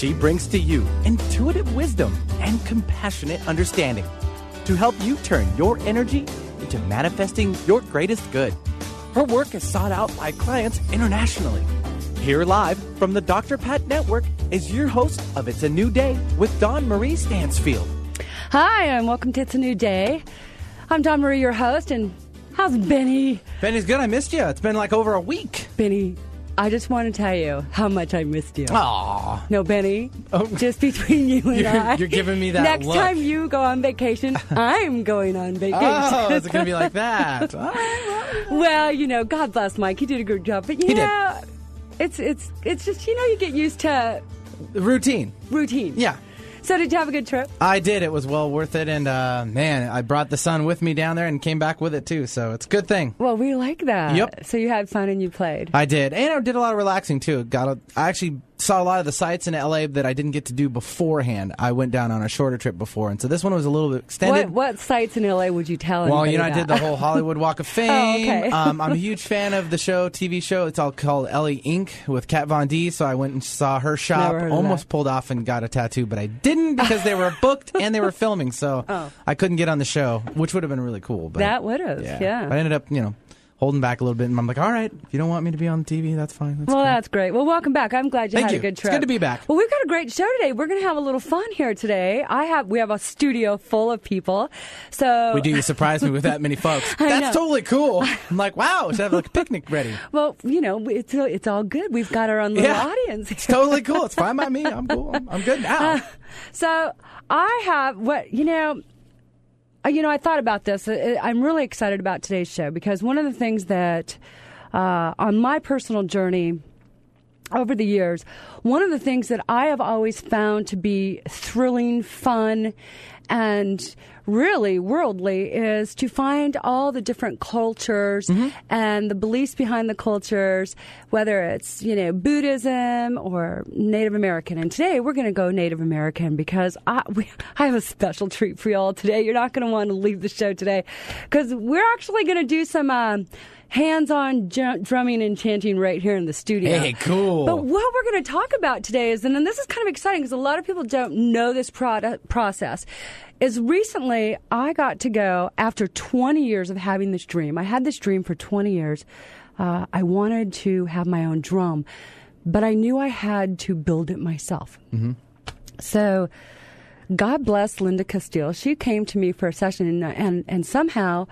She brings to you intuitive wisdom and compassionate understanding to help you turn your energy into manifesting your greatest good. Her work is sought out by clients internationally. Here live from the Dr. Pat Network is your host of It's a New Day with Dawn Marie Stansfield. Hi, and welcome to It's a New Day. I'm Dawn Marie, your host, and how's Benny? Benny's good. I missed you. It's been like over a week. Benny, I just want to tell you how much I missed you. Aww. No, Benny, oh. just between you and You're- I. you're giving me that Next look. time you go on vacation, I'm going on oh, vacation. Oh, is it going to be like that? Well. Oh. well, you know, God bless Mike. He did a good job, but you He did. it's it's it's just you know you get used to Routine. routine. Yeah. So did you have a good trip? I did. It was well worth it. And uh, man, I brought the sun with me down there and came back with it too. So it's a good thing. Well, we like that. Yep. So you had fun and you played. I did, and I did a lot of relaxing too. Got, a, I actually saw a lot of the sites in LA that I didn't get to do beforehand. I went down on a shorter trip before, and so this one was a little bit extended. What what sites in LA would you tell? Well, you know, I did the whole Hollywood Walk of Fame. Oh, okay. um, I'm a huge fan of the show, TV show. It's all called LA Ink with Kat Von D. So I went and saw her shop. Never heard of Almost pulled off and got a tattoo, but I didn't because they were booked and they were filming. So Oh. I couldn't get on the show, which would have been really cool. But That would've, yeah. I ended up, you know, holding back a little bit, and I'm like, all right, if you don't want me to be on TV, that's fine. That's Well, that's great. Well, welcome back. I'm glad you Thank had you. a good trip. It's good to be back. Well, we've got a great show today. We're going to have a little fun here today. I have we have a studio full of people. So we do you surprise me with that many folks. That's totally cool. I'm like, wow, should have like a picnic ready. Well, you know, it's it's all good. We've got our own little Yeah. audience. It's totally cool. It's fine by me. I'm cool. I'm, I'm good now. So I have what you know. Uh, You know, I thought about this. Uh, I'm really excited about today's show because one of the things that uh, on my personal journey over the years, one of the things that I have always found to be thrilling, fun, and really worldly is to find all the different cultures and the beliefs behind the cultures, whether it's, you know, Buddhism or Native American. And today we're going to go Native American because I, we, I have a special treat for y'all today. You're not going to want to leave the show today because we're actually going to do some, um, hands-on ju- drumming and chanting right here in the studio. Hey, cool. But what we're going to talk about today is, and then this is kind of exciting because a lot of people don't know this product process. Is recently I got to go after 20 years of having this dream. I had this dream for 20 years. Uh, I wanted to have my own drum, but I knew I had to build it myself. So, God bless Linda Castile. She came to me for a session, and and, and somehow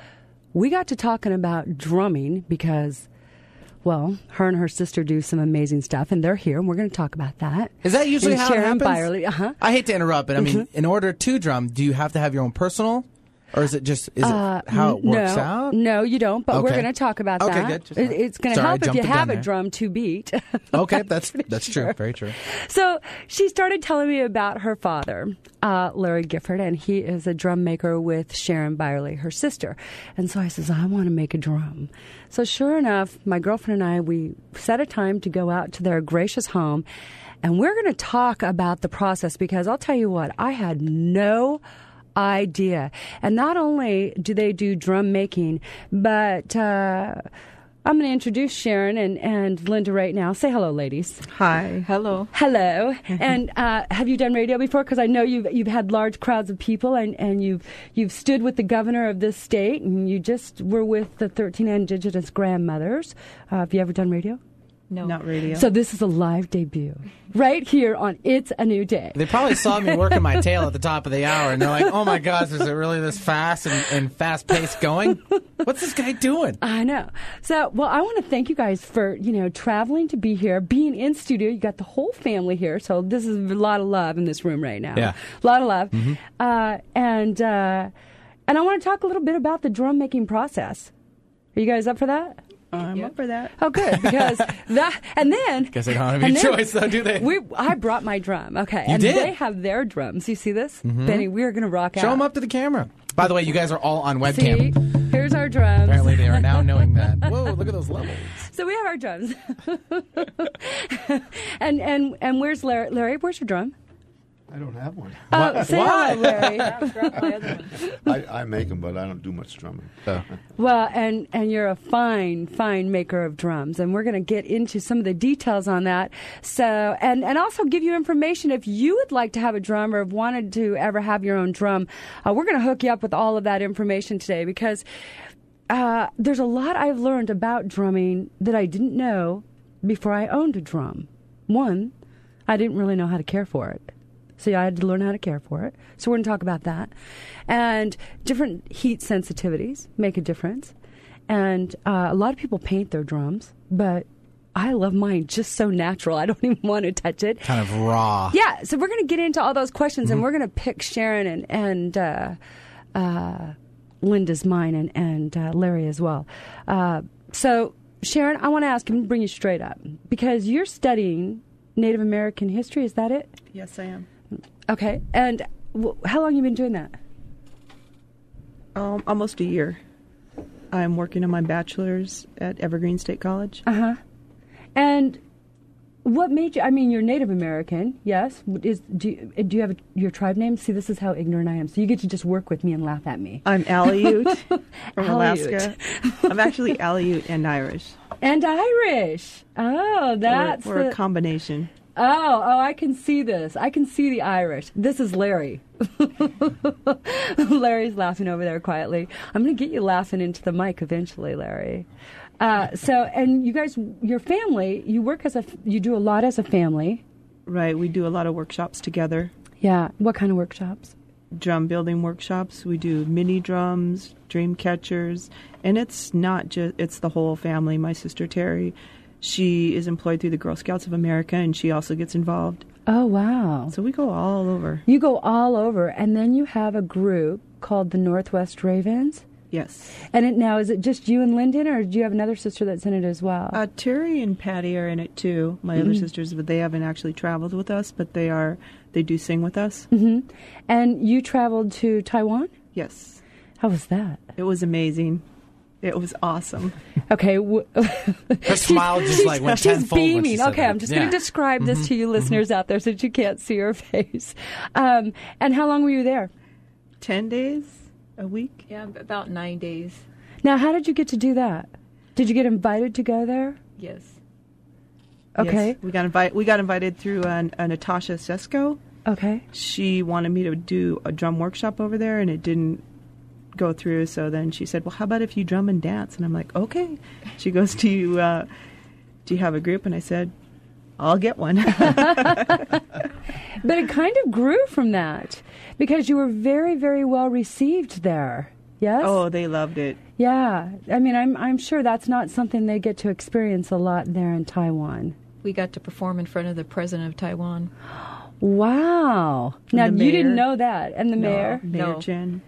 we got to talking about drumming because, well, her and her sister do some amazing stuff, and they're here, and we're going to talk about that. Is that usually And how it happens? Byerly, uh-huh. I hate to interrupt, but I mean, in order to drum, do you have to have your own personal, or is it just is it how it no, works out? No, you don't. But we're going to talk about Okay, that. good. It- it's going to help if you have a there. drum to beat. Okay, that's that's sure. true. Very true. So she started telling me about her father, uh, Larry Gifford, and he is a drum maker with Sharon Byerly, her sister. And so I says, I want to make a drum. So sure enough, my girlfriend and I, we set a time to go out to their gracious home, and we're going to talk about the process because I'll tell you what, I had no idea. And not only do they do drum making, but uh, I'm going to introduce Sharon and, and Linda right now. Say hello, ladies. Hi. Hello. Hello. and uh, have you done radio before? Because I know you've you've had large crowds of people, and, and you've you've stood with the governor of this state, and you just were with the 13 Indigenous grandmothers. Uh, have you ever done radio? No. Not radio. So this is a live debut right here on It's a New Day. They probably saw me working my tail at the top of the hour, and they're like, "Oh my gosh, is it really this fast and, and fast paced going? What's this guy doing?" I know. So, well, I want to thank you guys for, you know, traveling to be here, being in studio. You got the whole family here. So, this is a lot of love in this room right now. Yeah. A lot of love. Uh, and, uh, and I want to talk a little bit about the drum making process. Are you guys up for that? I'm up for that. Oh, good. Because that, and then. Guess they don't have and any choice, though, do they? We, I brought my drum. Okay. You and did? they have their drums. You see this? Mm-hmm. Benny, we're going to rock out. Show them up to the camera. By the way, you guys are all on webcam. See? webcam. Here's our drums. Apparently, they are now knowing that. Whoa, look at those levels. So we have our drums. and and and where's Larry? Larry, where's your drum? I don't have one. Oh, say hello, Larry. I, I make them, but I don't do much drumming. Well, and and you're a fine, fine maker of drums, and we're going to get into some of the details on that. So, and and also give you information if you would like to have a drum or have wanted to ever have your own drum. Uh, we're going to hook you up with all of that information today because uh, there's a lot I've learned about drumming that I didn't know before I owned a drum. One, I didn't really know how to care for it. So I had to learn how to care for it. So we're going to talk about that. And different heat sensitivities make a difference. And uh, a lot of people paint their drums, but I love mine just so natural. I don't even want to touch it. Kind of raw. Yeah, so we're going to get into all those questions, and we're going to pick Sharon and and uh, uh, Linda's mine and and uh, Larry as well. Uh, so Sharon, I want to ask and bring you straight up because you're studying Native American history. Is that it? Yes, I am. Okay, and w- how long you been doing that? Um, almost a year. I'm working on my bachelor's at Evergreen State College. Uh huh. And what made you? I mean, you're Native American, yes. Is do you, do you have a, your tribe name? See, this is how ignorant I am. So you get to just work with me and laugh at me. I'm Aleut from Aleut. Alaska. I'm actually Aleut and Irish. And Irish. Oh, that's we're, we're the, a combination. Oh, oh, I can see this. I can see the Irish. This is Larry. Larry's laughing over there quietly. I'm going to get you laughing into the mic eventually, Larry. Uh, so, and you guys, your family, you work as a, you do a lot as a family. Right. We do a lot of workshops together. Yeah. What kind of workshops? Drum building workshops. We do mini drums, dream catchers, and it's not just it's the whole family. My sister Terry, she is employed through the Girl Scouts of America, and she also gets involved. Oh, wow. So we go all over. You go all over, and then you have a group called the Northwest Ravens. Yes. And it, now, is it just you and Linda, or do you have another sister that's in it as well? Uh, Terry and Patty are in it too. My other sisters, but they haven't actually traveled with us, but they are. They do sing with us. hmm And you traveled to Taiwan? Yes. How was that? It was amazing. It was awesome. Okay. W- Her smile just like went She's tenfold when beaming. said Okay, that. I'm just Yeah. going to describe this to you listeners out there so that you can't see her face. Um, and how long were you there? Ten days a week. Yeah, about nine days. Now, how did you get to do that? Did you get invited to go there? Yes. Okay. Yes. We got invited. We got invited through uh, Natasha Sesko. Okay. She wanted me to do a drum workshop over there, and it didn't go through. So then she said, "Well, how about if you drum and dance?" And I'm like, "Okay." She goes, "Do you uh, do you have a group?" And I said, "I'll get one." But it kind of grew from that because you were very, very well received there. Yes. oh, they loved it. Yeah. I mean, I'm I'm sure that's not something they get to experience a lot there in Taiwan. We got to perform in front of the president of Taiwan. Wow. now you didn't know that, and the mayor. Mayor No. Jen.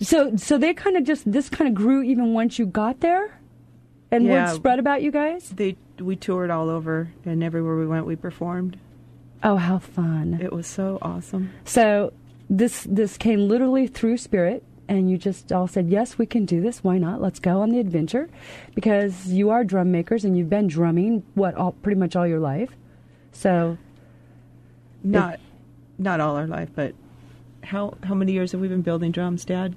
So so they kind of just this kind of grew even once you got there, and Yeah. word spread about you guys. They we toured all over, and everywhere we went, we performed. Oh, how fun! It was so awesome. So this this came literally through spirit, and you just all said, "Yes, we can do this. Why not? Let's go on the adventure," because you are drum makers and you've been drumming what all pretty much all your life. So Not not all our life, but how how many years have we been building drums, Dad?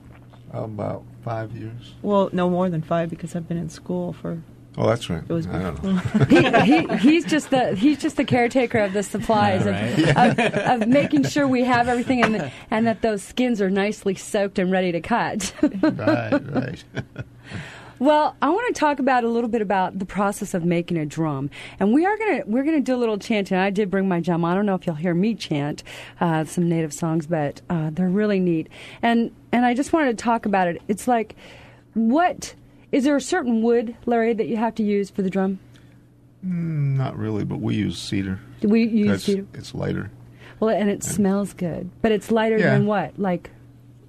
About five years. Well, no more than five because I've been in school for. Oh, that's right. It was I don't know. he, he, he's just the he's just the caretaker of the supplies of, of, of making sure we have everything and and that those skins are nicely soaked and ready to cut. right, right. Well, I want to talk about a little bit about the process of making a drum, and we are gonna we're gonna do a little chanting. I did bring my drum. I don't know if you'll hear me chant uh, some native songs, but uh, they're really neat. And and I just wanted to talk about it. It's like, what is there a certain wood, Larry, that you have to use for the drum? Mm, Not really, but we use cedar. Do we use That's- cedar? It's lighter. Well, and it smells good, but it's lighter Yeah. than what? Like,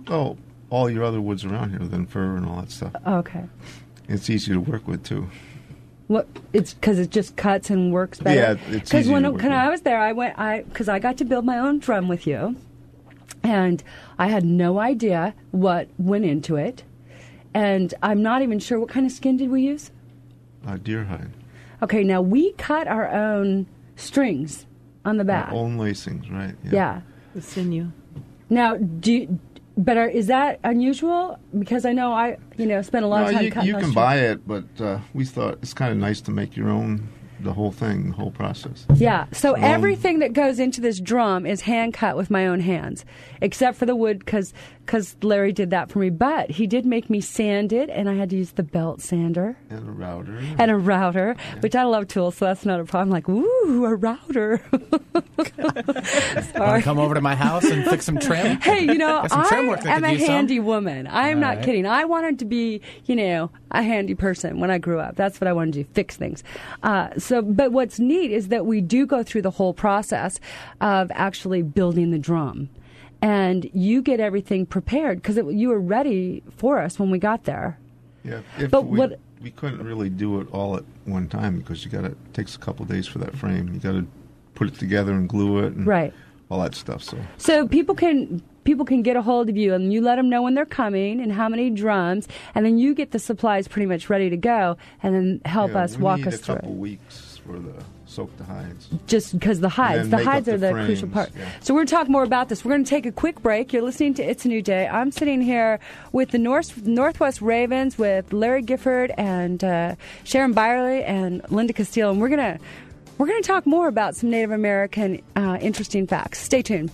Oh, all your other woods around here, than fir and all that stuff. okay, It's easy to work with too. what? It's because it just cuts and works better. Yeah, it's because easy when to work when with. I was there, I went I because I got to build my own drum with you, and I had no idea what went into it, and I'm not even sure what kind of skin did we use. Uh, deer hide. Okay, now we cut our own strings on the back. Our own lacings, right? Yeah. The sinew. Now, do you, but are, is that unusual? Because I know I, you know, spent a lot No, of time you, cutting you can buy it, but uh, we thought it's kind of nice to make your own, the whole thing, the whole process. Yeah. So Um, everything that goes into this drum is hand cut with my own hands, except for the wood, because Larry did that for me. But he did make me sand it, and I had to use the belt sander And a router. and a router, which I love tools, so that's not a problem. Like, ooh, a router. Want to come over to my house and fix some trim? hey, you know, Got some trim I work that am a use some. handy woman. I am All not right. kidding. I wanted to be, you know, a handy person when I grew up. That's what I wanted to do, fix things. Uh, so, but what's neat is that we do go through the whole process of actually building the drum. And you get everything prepared because you were ready for us when we got there. Yeah, But we, what- we couldn't really do it all at one time because you got it takes a couple days for that frame. You got to put it together and glue it and Right. all that stuff. So So people can people can get a hold of you and you let them know when they're coming and how many drums and then you get the supplies pretty much ready to go and then help yeah, us we walk need us a through couple it. weeks for the soak the hides. just because the hides. the hides are the the crucial part. yeah. so we're going to talk more about this. We're going to take a quick break. You're listening to it's a new day. I'm sitting here with the North, northwest ravens with larry gifford and uh, sharon byerly and linda castile. And we're going to we're going to talk more about some native american uh, interesting facts. Stay tuned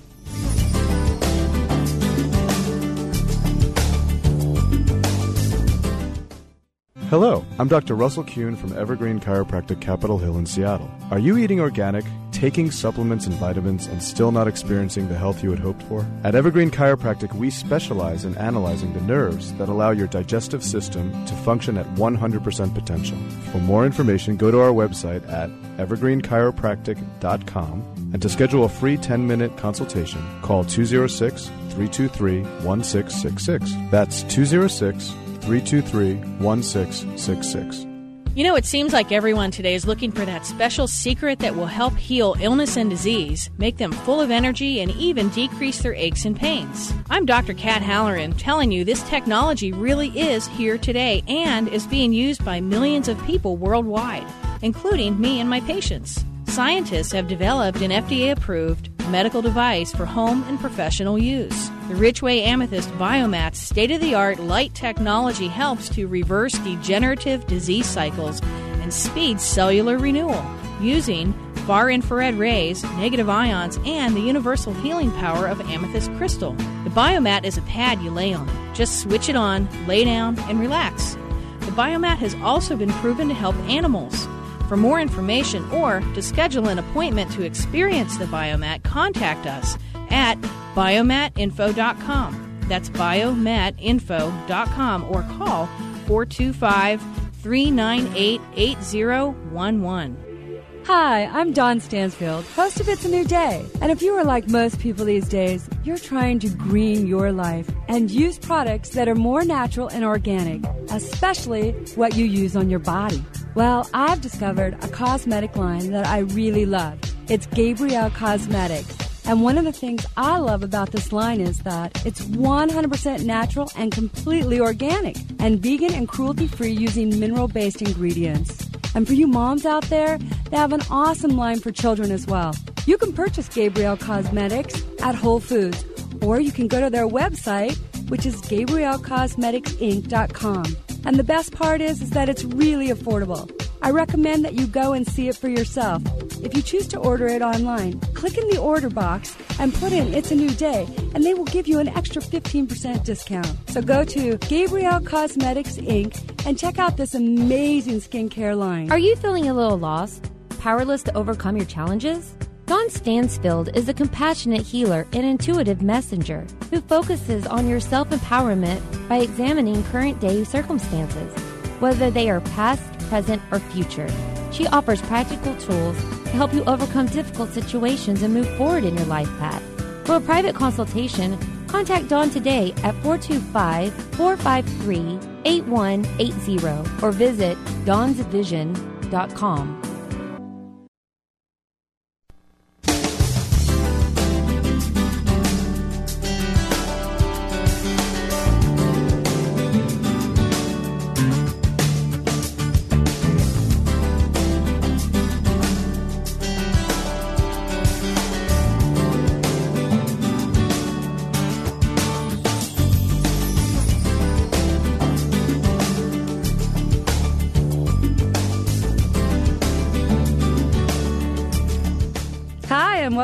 Hello, I'm Dr. Russell Kuhn from Evergreen Chiropractic Capitol Hill in Seattle. Are you eating organic, taking supplements and vitamins, and still not experiencing the health you had hoped for? At Evergreen Chiropractic, we specialize in analyzing the nerves that allow your digestive system to function at 100% potential. For more information, go to our website at evergreenchiropractic.com and to schedule a free 10 minute consultation, call 206 323 1666. That's 206 323 1666. You know, it seems like everyone today is looking for that special secret that will help heal illness and disease, make them full of energy, and even decrease their aches and pains. I'm Dr. Kat Halloran telling you this technology really is here today and is being used by millions of people worldwide, including me and my patients. Scientists have developed an FDA approved medical device for home and professional use. The Richway Amethyst Biomat's state of the art light technology helps to reverse degenerative disease cycles and speed cellular renewal using far infrared rays, negative ions, and the universal healing power of amethyst crystal. The biomat is a pad you lay on. Just switch it on, lay down, and relax. The biomat has also been proven to help animals. For more information or to schedule an appointment to experience the biomat, contact us at biomatinfo.com. That's biomatinfo.com or call 425 398 8011. Hi, I'm Dawn Stansfield, host of It's a New Day. And if you are like most people these days, you're trying to green your life and use products that are more natural and organic, especially what you use on your body. Well, I've discovered a cosmetic line that I really love. It's Gabrielle Cosmetics. And one of the things I love about this line is that it's 100% natural and completely organic and vegan and cruelty free using mineral based ingredients. And for you moms out there, they have an awesome line for children as well. You can purchase Gabrielle Cosmetics at Whole Foods, or you can go to their website, which is GabrielleCosmeticsInc.com. And the best part is, is that it's really affordable. I recommend that you go and see it for yourself. If you choose to order it online, click in the order box and put in It's a New Day, and they will give you an extra 15% discount. So go to Gabrielle Cosmetics Inc. and check out this amazing skincare line. Are you feeling a little lost? Powerless to overcome your challenges? Dawn Stansfield is a compassionate healer and intuitive messenger who focuses on your self empowerment by examining current day circumstances, whether they are past, present, or future. She offers practical tools to help you overcome difficult situations and move forward in your life path. For a private consultation, contact Dawn today at 425 453 8180 or visit dawnsvision.com.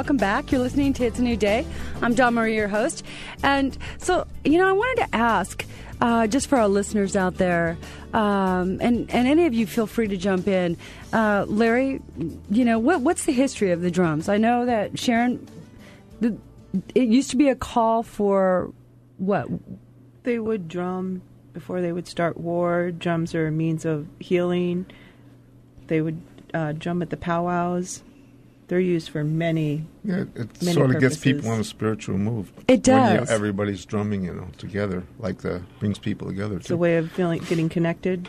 welcome back. You're listening to It's a New Day. I'm Dawn Marie, your host. And so, you know, I wanted to ask, uh, just for our listeners out there, um, and, and any of you feel free to jump in. Uh, Larry, you know, what, what's the history of the drums? I know that Sharon, the, it used to be a call for what? They would drum before they would start war. Drums are a means of healing. They would uh, drum at the powwows. They're used for many. Yeah, it many sort of gets people on a spiritual move. It When you- does. everybody's drumming, you know, together, like the brings people together. It's too. a way of feeling, getting connected.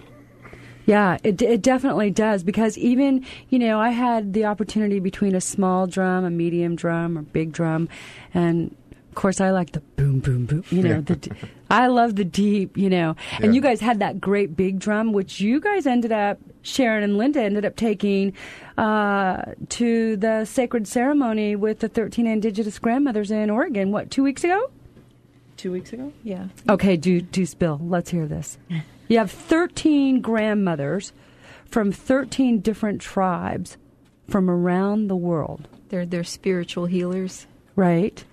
Yeah, it, it definitely does because even, you know, I had the opportunity between a small drum, a medium drum, or big drum, and of course I like the boom, boom, boom, you know, the, I love the deep, you know, and Yeah. you guys had that great big drum, which you guys ended up, Sharon and Linda ended up taking uh, to the sacred ceremony with the 13 indigenous grandmothers in Oregon, what, two weeks ago? Two weeks ago? Yeah. Okay, do do spill. Let's hear this. You have 13 grandmothers from 13 different tribes from around the world, They're they're spiritual healers. right?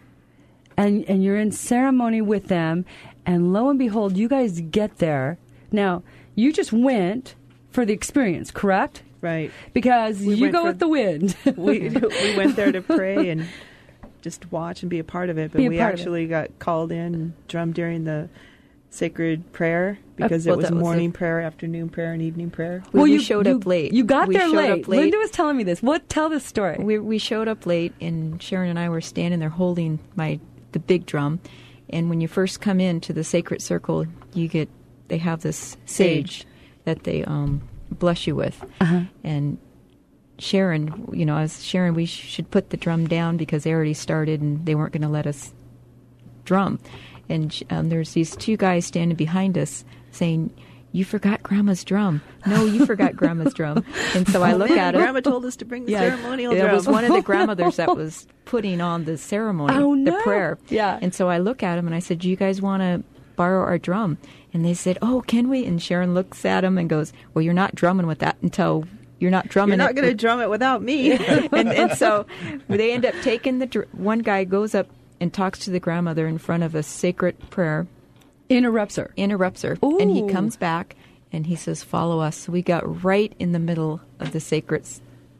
And and you're in ceremony with them and lo and behold, you guys get there. Now, you just went for the experience, correct? Right. Because We you go for- with the wind. we we went there to pray and just watch and be a part of it. But we part of it. actually got called in and drummed during the sacred prayer uh, because well, it was that was morning prayer, afternoon prayer, and evening prayer. We, well, we you showed you- up late. You got we there late. Late. Linda was telling me this. What tell this story? we we showed up late, and Sharon and I were standing there holding my the big drum. And when you first come into the sacred circle, you get they have this sage, that they um, bless you with. Uh-huh. And Sharon, you know, I was Sharon. We sh- should put the drum down because they already started, and they weren't going to let us drum. And um, there's these two guys standing behind us saying. You forgot Grandma's drum. No, you forgot Grandma's drum. And so I look at him. Grandma told us to bring the ceremonial It drum. It was one of the grandmothers that was putting on the ceremony, Oh, the prayer. Yeah. And so I look at him and I said, "Do you guys want to borrow our drum?" And they said, "Oh, can we?" And Sharon looks at him and goes, "Well, you're not drumming with that until you're not drumming You're not going to drum it without me. and, and so they end up taking the dr- one guy goes up and talks to the grandmother in front of a sacred prayer, Interrupts her. interrupts her, and he comes back and he says, "Follow us." So we got right in the middle of the sacred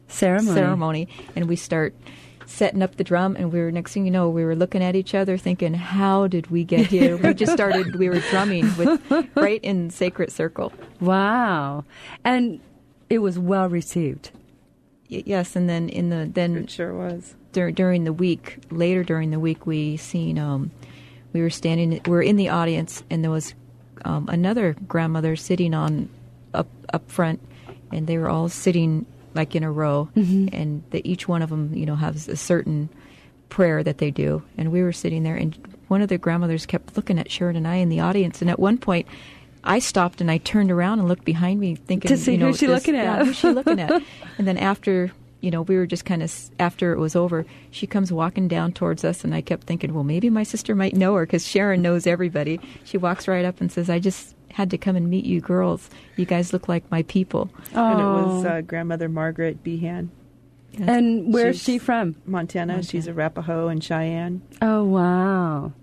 Ceremony. ceremony, and we start setting up the drum. And we were next thing you know, we were looking at each other, thinking, "How did we get here?" we just started. We were drumming with right in sacred circle. Wow. And it was well received. Y- yes, and then in the then it sure was. dur- during the week, later during the week, we seen um, we were standing, we were in the audience, and there was um, another grandmother sitting on up up front, and they were all sitting like in a row, mm-hmm. and the, each one of them, you know, has a certain prayer that they do, and we were sitting there, and one of the grandmothers kept looking at Sharon and I in the audience, and at one point. I stopped and I turned around and looked behind me, thinking, To see you know, who's she this- looking at. yeah, who's she looking at? And then after, you know, we were just kind of after it was over, she comes walking down towards us, and I kept thinking, well, maybe my sister might know her because Sharon knows everybody. She walks right up and says, "I just had to come and meet you girls. You guys look like my people." Oh. And it was Oh. uh, grandmother Margaret Behan, And where's she from? Montana. She's Arapaho and Cheyenne. Oh, wow.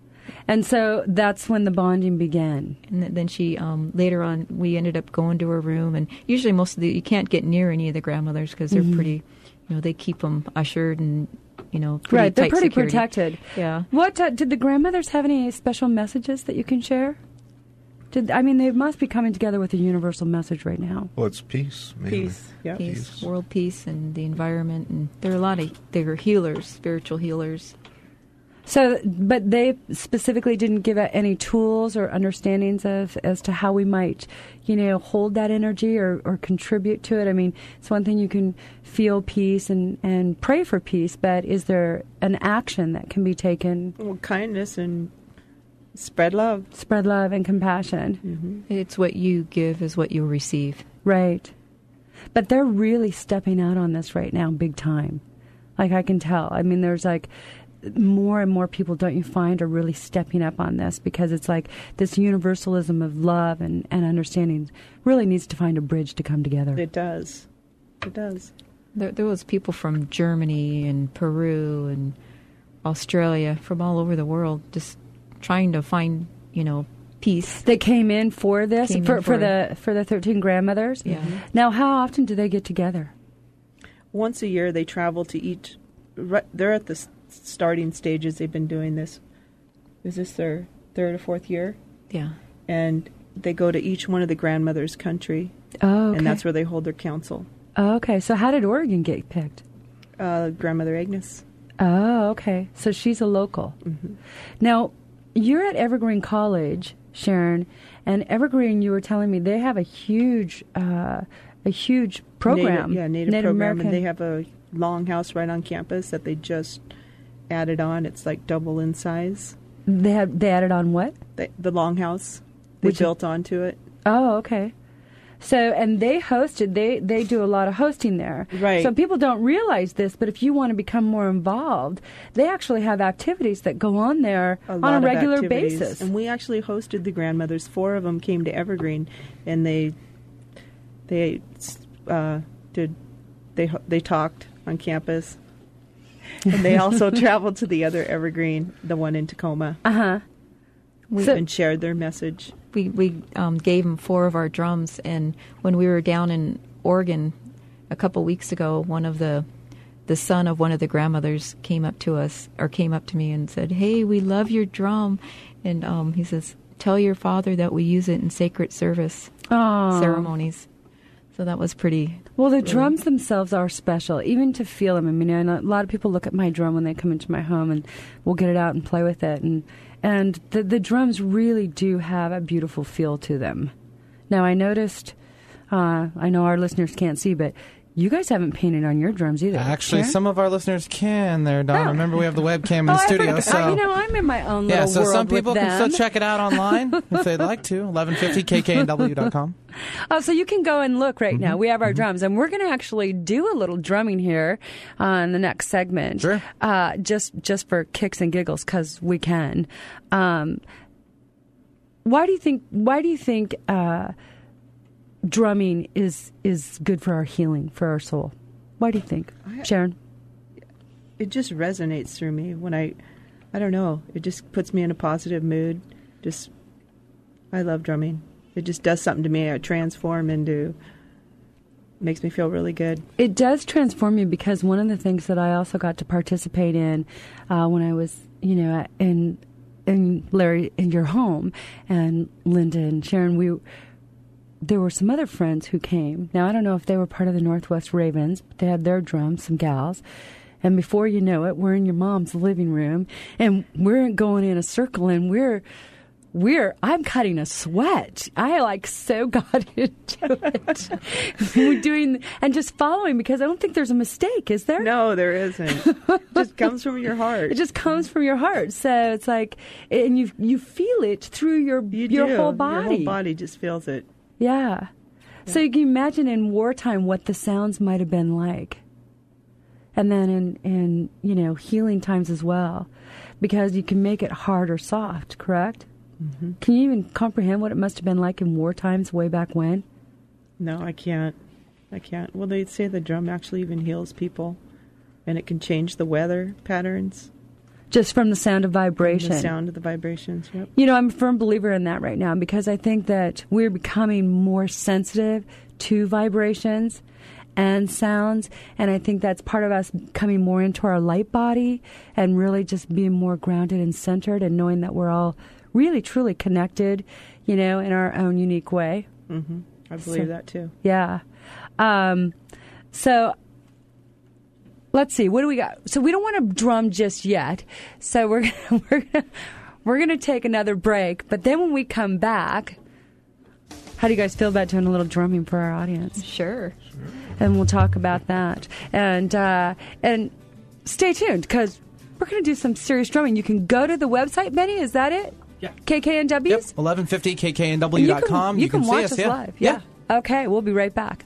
And so that's when the bonding began. And then she um, later on, we ended up going to her room, and usually most of the you can't get near any of the grandmothers because they're pretty, you know, they keep them ushered and you know, pretty right, they're pretty security. protected. Yeah. What uh, did the grandmothers have any special messages that you can share? Did I mean they must be coming together with a universal message right now? Well, it's peace. Mainly. Peace. Yeah. peace, Peace. world peace, and the environment. And there are a lot of they're healers, spiritual healers. So, but they specifically didn't give out any tools or understandings of as to how we might, you know, hold that energy or, or contribute to it. I mean, it's one thing you can feel peace and, and pray for peace, but is there an action that can be taken? Well, kindness and spread love. Spread love and compassion. Mm-hmm. It's what you give is what you'll receive. Right. But they're really stepping out on this right now, big time. Like I can tell. I mean, there's like more and more people, don't you find, are really stepping up on this because it's like this universalism of love and, and understanding really needs to find a bridge to come together. It does. It does. There, there was people from Germany and Peru and Australia, from all over the world, just trying to find, you know, peace. They came in for this for, in for for- the for the thirteen grandmothers. Yeah. Now, how often do they get together? Once a year, they travel to each. Right, they're at the starting stages. They've been doing this. Is this their third or fourth year? Yeah. And they go to each one of the grandmothers' country, Oh, okay. and that's where they hold their council. Oh, okay. So, how did Oregon get picked? Uh, Grandmother Agnes. Oh, okay. So she's a local. Mm-hmm. Now, you're at Evergreen College, Sharon, and Evergreen. You were telling me they have a huge, uh, a huge program. Native, yeah, native, program, and they have a longhouse right on campus that they just added on. It's like double in size. They have they added on what? The, the longhouse they Which- built onto it. Oh, okay. So, and they hosted. They they do a lot of hosting there. Right. So people don't realize this, but if you want to become more involved, they actually have activities that go on there a on a regular activities. basis. And we actually hosted the grandmothers. Four of them came to Evergreen, and they they uh, did they they talked on campus, and they also traveled to the other Evergreen, the one in Tacoma, Uh huh. We, So- and shared their message. We we um, gave him four of our drums, and when we were down in Oregon a couple weeks ago, one of the the son of one of the grandmothers came up to us or came up to me and said, "Hey, we love your drum," and um, he says, "Tell your father that we use it in sacred service Oh. ceremonies." So that was pretty. Well, the drums themselves are special, even to feel them. I mean, I know a lot of people look at my drum when they come into my home, and we'll get it out and play with it, and and the the drums really do have a beautiful feel to them. Now, I noticed, uh, I know our listeners can't see, but you guys haven't painted on your drums either. Actually, some of our listeners can there, Dawn. Oh. Remember, we have the webcam in Oh, the I studio. forgot- so you know, I'm in my own yeah, so some people can still check it out online if they'd like to. 1150kknw.com. Oh, so you can go and look right Mm-hmm. now. We have our drums, and we're going to actually do a little drumming here on the next segment. Sure. Uh, just just for kicks and giggles, because we can. Um, why do you think? Why do you think uh, drumming is is good for our healing, for our soul? Why do you think, I- Sharon? It just resonates through me when I, I don't know. It just puts me in a positive mood. Just, I love drumming. It just does something to me. I transform into. Makes me feel really good. It does transform you because one of the things that I also got to participate in uh, when I was, you know, in in Larry in your home and Linda and Sharon, we there were some other friends who came. Now I don't know if they were part of the Northwest Ravens, but they had their drums, some gals. And before you know it, we're in your mom's living room and we're going in a circle and we're we're I'm cutting a sweat. I like so got into it. we're doing and just following because I don't think there's a mistake, is there? No, there isn't. it just comes from your heart. It just comes from your heart. So it's like and you you feel it through your you your do. whole body. Your whole body just feels it. Yeah. So you can imagine in wartime what the sounds might have been like. And then in, in you know, healing times as well. Because you can make it hard or soft, correct? Mm-hmm. Can you even comprehend what it must have been like in war times way back when? No, I can't. I can't. Well, they say the drum actually even heals people, and it can change the weather patterns, Just from the sound of vibration. the sound of the vibrations. Yep. You know, I'm a firm believer in that right now because I think that we're becoming more sensitive to vibrations and sounds. And I think that's part of us coming more into our light body and really just being more grounded and centered and knowing that we're all really, truly connected, you know, in our own unique way. hmm I believe So- that too. Yeah. Um, so let's see. What do we got? So we don't want to drum just yet. So we're gonna, we're gonna, we're going to take another break. But then when we come back, how do you guys feel about doing a little drumming for our audience? Sure. And we'll talk about that. And uh, and stay tuned because we're going to do some serious drumming. You can go to the website, Benny. Is that it? Yeah. KKNW's. Yep, 1150kknw.com. And you can, you can see watch us, us yeah. live. Yeah. Okay, we'll be right back.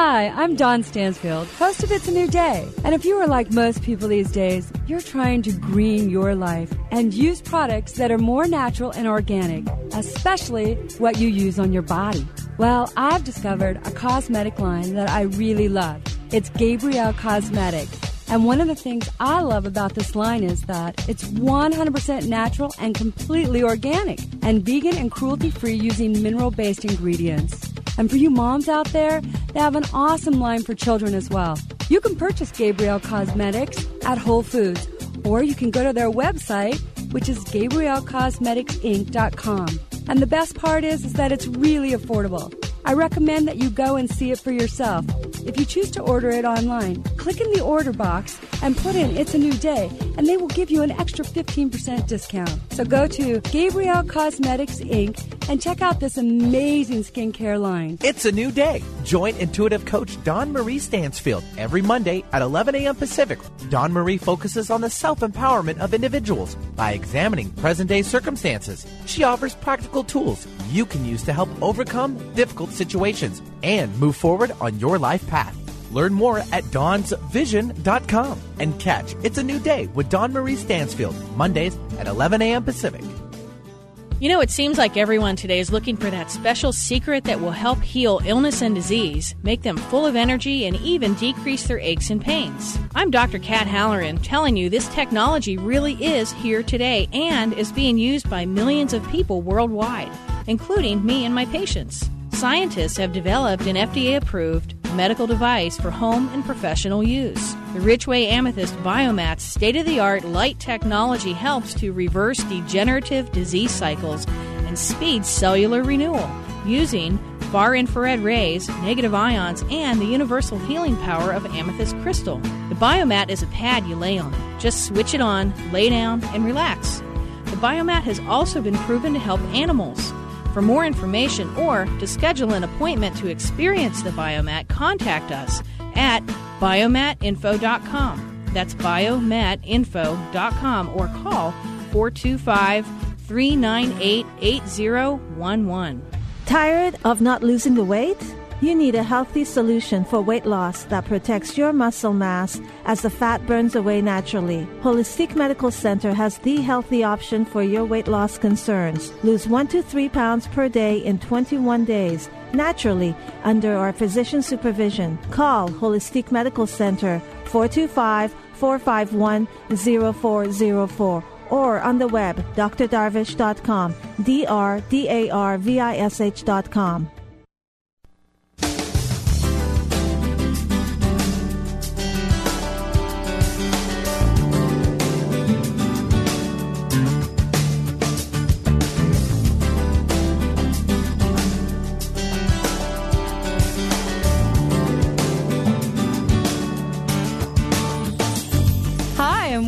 Hi, I'm Dawn Stansfield, host of It's a New Day. And if you are like most people these days, you're trying to green your life and use products that are more natural and organic, especially what you use on your body. Well, I've discovered a cosmetic line that I really love. It's Gabrielle Cosmetics. And one of the things I love about this line is that it's 100% natural and completely organic and vegan and cruelty free using mineral based ingredients. And for you moms out there, they have an awesome line for children as well. You can purchase Gabrielle Cosmetics at Whole Foods, or you can go to their website, which is GabrielleCosmeticsInc.com. And the best part is, is that it's really affordable. I recommend that you go and see it for yourself. If you choose to order it online, click in the order box and put in It's a New Day, and they will give you an extra 15% discount. So go to Gabrielle Cosmetics Inc. and check out this amazing skincare line. It's a new day. Join intuitive coach Dawn Marie Stansfield every Monday at 11 a.m. Pacific. Dawn Marie focuses on the self empowerment of individuals by examining present day circumstances. She offers practical tools you can use to help overcome difficult situations and move forward on your life path. Learn more at dawnsvision.com and catch It's a New Day with Dawn Marie Stansfield, Mondays at 11 a.m. Pacific. You know, it seems like everyone today is looking for that special secret that will help heal illness and disease, make them full of energy, and even decrease their aches and pains. I'm Dr. Kat Halloran telling you this technology really is here today and is being used by millions of people worldwide, including me and my patients. Scientists have developed an FDA approved medical device for home and professional use. The Richway Amethyst Biomat's state of the art light technology helps to reverse degenerative disease cycles and speed cellular renewal using far infrared rays, negative ions, and the universal healing power of amethyst crystal. The biomat is a pad you lay on. Just switch it on, lay down, and relax. The biomat has also been proven to help animals. For more information or to schedule an appointment to experience the Biomat, contact us at biomatinfo.com. That's biomatinfo.com or call 425 398 8011. Tired of not losing the weight? You need a healthy solution for weight loss that protects your muscle mass as the fat burns away naturally. Holistic Medical Center has the healthy option for your weight loss concerns. Lose 1 to 3 pounds per day in 21 days naturally under our physician supervision. Call Holistic Medical Center 425 451 0404 or on the web drdarvish.com, D R D A R V I S H.com.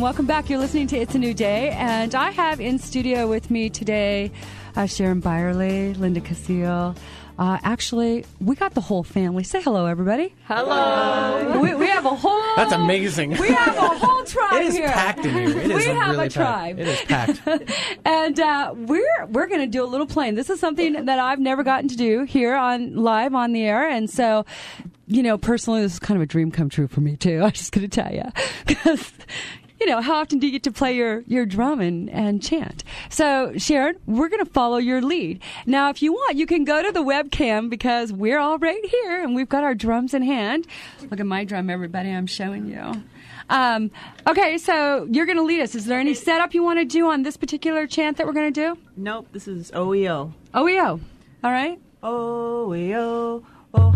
welcome back. You're listening to It's a New Day, and I have in studio with me today uh, Sharon Byerly, Linda Casile. Uh, actually, we got the whole family. Say hello, everybody. Hello. We, we have a whole. That's amazing. We have a whole tribe It is here. packed in here. It is we have really a tribe. packed. It is packed. and uh, we're we're going to do a little playing. This is something that I've never gotten to do here on live on the air, and so you know, personally, this is kind of a dream come true for me too. I'm just going to tell you because. You know, how often do you get to play your, your drum and, and chant? So, Sharon, we're going to follow your lead. Now, if you want, you can go to the webcam because we're all right here and we've got our drums in hand. Look at my drum, everybody. I'm showing you. Um, okay, so you're going to lead us. Is there any setup you want to do on this particular chant that we're going to do? Nope, this is OEO. OEO. All right. OEO, oh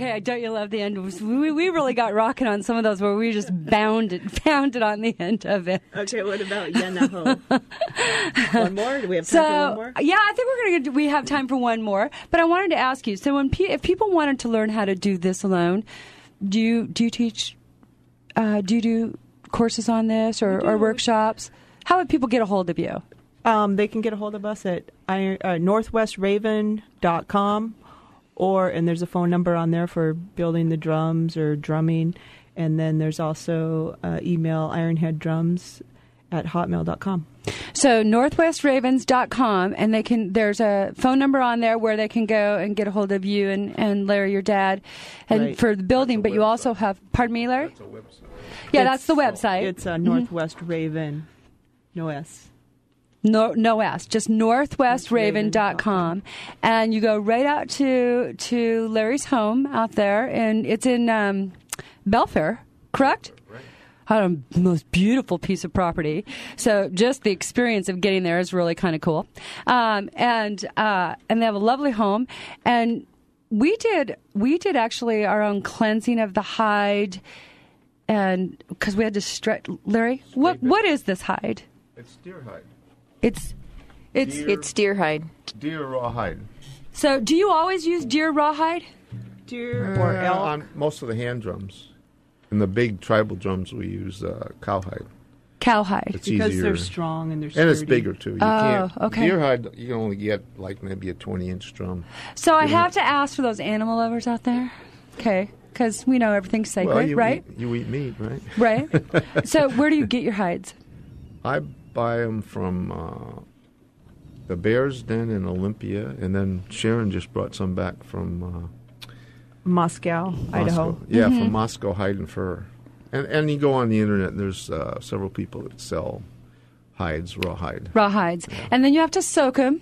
Okay, I don't you love the end? We, we really got rocking on some of those where we just bounded, pounded on the end of it. Okay, what about Yanaho? one more? Do we have time So for one more? yeah, I think we're gonna. do- We have time for one more, but I wanted to ask you. So when pe- if people wanted to learn how to do this alone, do you do you teach? Uh, do you do courses on this or, or workshops? How would people get a hold of you? Um, they can get a hold of us at uh, northwestraven.com or and there's a phone number on there for building the drums or drumming. And then there's also uh, email ironheaddrums at hotmail.com So northwestravens.com and they can there's a phone number on there where they can go and get a hold of you and, and Larry your dad and Right. for the building. But you also have pardon me Larry? That's a website. yeah that's the website. it's uh, Mhm. northwest raven no s No, no S, just northwestraven.com. And you go right out to to Larry's home out there, and it's in um, Belfair, correct? A most beautiful piece of property. So just the experience of getting there is really kind of cool. Um, and uh, and they have a lovely home. And we did we did actually our own cleansing of the hide, and because we had to stretch. Larry, what what is this hide? It's deer hide. It's it's Deer- It's deer hide. Deer raw hide. so. Do you always use deer rawhide? deer or Uh, elk On most of the hand drums. And the big tribal drums, we use uh, cowhide. Cowhide. It's because easier. they're strong and they're sturdy. and it's bigger too. You Oh, can't, okay. Deer hide, you can only get like maybe a 20 inch drum. So I have to ask for those animal lovers out there, okay? Because we know everything's sacred, well, you right? Eat, you eat meat, right? Right. so where do you get your hides? I buy them from uh, the Bears Den in Olympia, and then Sharon just brought some back from uh, moscow idaho Yeah, Mm-hmm. from Moscow Hide and Fur. And and you go on the internet, and there's uh, several people that sell hides, raw hide. Raw hides, and then you have to soak them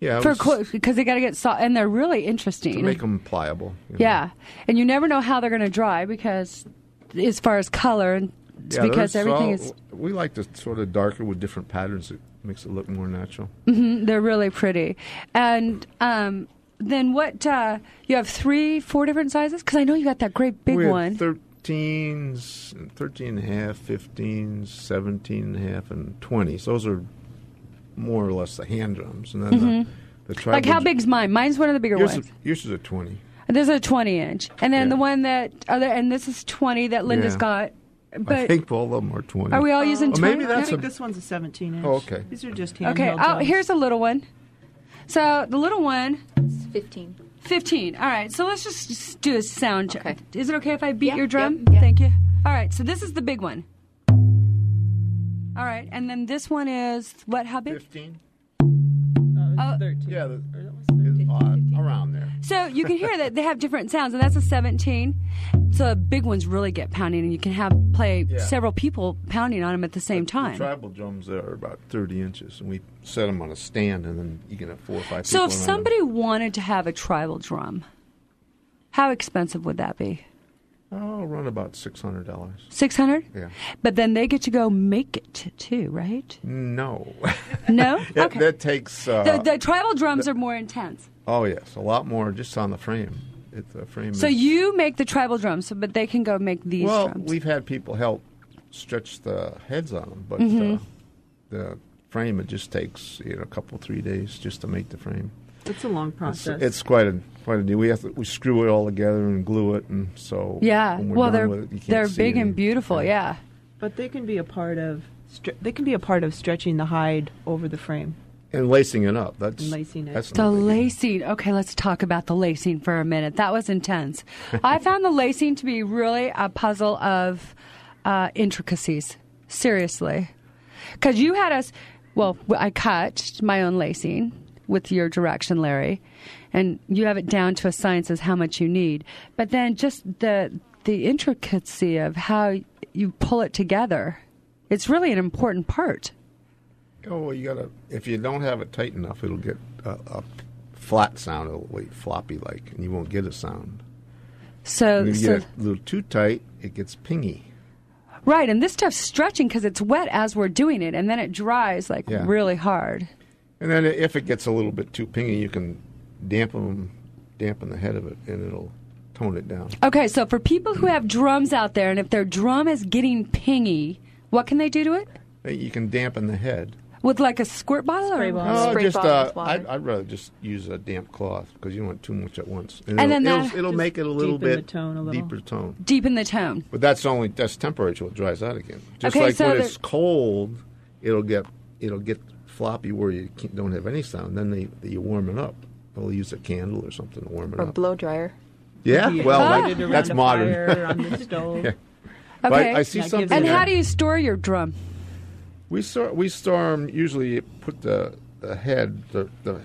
Yeah, for because they got to get soft, and they're really interesting. to make them pliable. you know. yeah, and you never know how they're going to dry because, as far as color, and Yeah, because everything all- is We like the sort of darker with different patterns. It makes it look more natural. Mhm, they're really pretty. And um, then what? Uh, you have three, four different sizes because I know you got that great big we one. 13s, 13 and a half, 15s, 17 and a half, and 20s. Those are more or less the hand drums. And then the, the Mm-hmm. like how big's mine? Mine's one of the bigger Yours, ones. is, yours is a 20. This is a 20 inch, and then Yeah. the one that other, and this is 20 that Linda's Yeah. got. I think all of them are 20. are we all using Well, 20? maybe i think a- this one's a 17 inch Oh, okay. these are just handheld okay. Oh, here's a little one. So the little one, It's 15. 15. All right. So let's just, just do a sound check. Okay. Is it okay if I beat Yeah, your drum? yep, yeah. Thank you. All right. So this is the big one. All right, and then this one is what? How big? 15? Uh, Uh, 13 Yeah, the, Or that was 13. uh, around there. So you can hear that they have different sounds, and that's a 17. So the big ones really get pounding, and you can have play Yeah. several people pounding on them at the same The time. tribal drums there are about 30 inches, and we set them on a stand, and then you can have four or five So if somebody wanted to have a tribal drum, how expensive would that be? them. Oh, run about $600. Six hundred. Yeah. But then they get to go make it too, right? No. No. that, okay. that takes. Uh, the, the tribal drums are more intense. oh, yes, a lot more just on the frame. It, the frame So you make the tribal drums, so, but they can go make these well, drums. we've had people help stretch the heads on them, but Mm-hmm. uh, the frame it just takes you know a couple three days just to make the frame. It's a long process. it's quite a quite a deal. We have to we screw it all together and glue it, and so yeah. when we're Well, they're with it, you can't they're see big any- and beautiful. Yeah. but they can be a part of stre- they can be a part of stretching the hide over the frame. And lacing it up. That's lacing it. That's The lacing. Okay, let's talk about the lacing for a minute. That was intense. I found the lacing to be really a puzzle of uh, intricacies. Seriously. Because you had us, well, I cut my own lacing with your direction, Larry, and you have it down to a science as how much you need. But then just the the intricacy of how you pull it together, it's really an important part. Oh, well, you gotta. If you don't have it tight enough, it'll get a, a flat sound. It'll wait floppy like, and you won't get a sound. So, if you so get it a little too tight, it gets pingy. Right, and this stuff's stretching because it's wet as we're doing it, and then it dries like Yeah. really hard. And then if it gets a little bit too pingy, you can dampen dampen the head of it, and it'll tone it down. Okay, so for people who have drums out there, and if their drum is getting pingy, what can they do to it? You can dampen the head. With like a squirt bottle? Spray or? bottle. Oh, Spray just bottle uh, with water. I'd, I'd rather just use a damp cloth because you don't want too much at once, And it'll, then it'll, it'll make it a little deepen the bit tone a little. deeper tone. Deepen the tone. But that's only that's temporary till it dries out again. Just Okay, like so when it's cold, it'll get it'll get floppy where you can't, don't have any sound. Then they, you warm it up. We'll use a candle or something to warm it up. Or up. blow dryer. yeah, You well, light that- it around that's modern. fire on the stove. Yeah. But Okay. I, I see That something. and how do you store your drum? We store we store 'em usually put the the head the the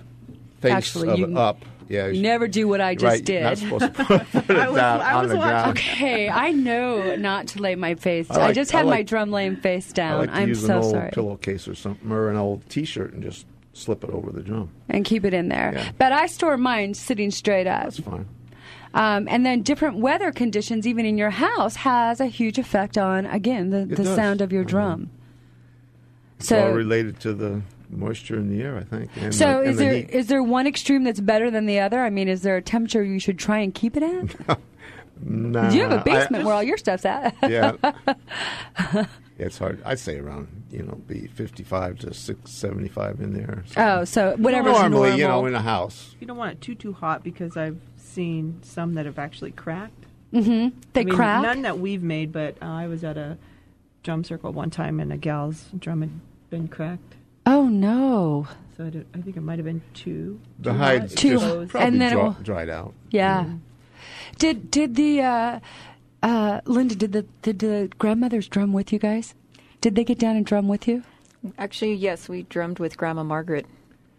face Actually, of you- it up. Yeah, You never do what I just right. did. Not supposed to put, put it I was- down I on the watching. ground. Okay, I know not to lay my face. I I, like- just I have my drum laying face I down. like I'm so old sorry. pillowcase or something, or an old T-shirt, and just slip it over the drum. And keep it in there. Yeah. But I store mine sitting straight up. That's fine. Um, and then different weather conditions, even in your house, has a huge effect on again the, It the does. sound of your Mhm. Drum. It's all So, related to the moisture in the air, I think. And so the, is the there heat. is there one extreme that's better than the other? I mean, is there a temperature you should try and keep it at? Nah, you have a basement where all your stuff's at. yeah. Yeah, it's hard. I'd say around, you know, be 55 to 6, 75 in there. oh, so whatever's Normally, normal. you know, in a house. You don't want it too too hot because I've seen some that have actually cracked. mm-hmm. They I mean, crack. None that we've made, but uh, I was at a drum circle one time and a gal's drum had been cracked. oh no. So I, I think it might have been two. The two hide hot, Too- just probably and then it dri- will- dried out. Yeah. Did did the uh, uh, Linda did the did the grandmothers drum with you guys? Did they get down and drum with you? Actually, yes, we drummed with Grandma Margaret.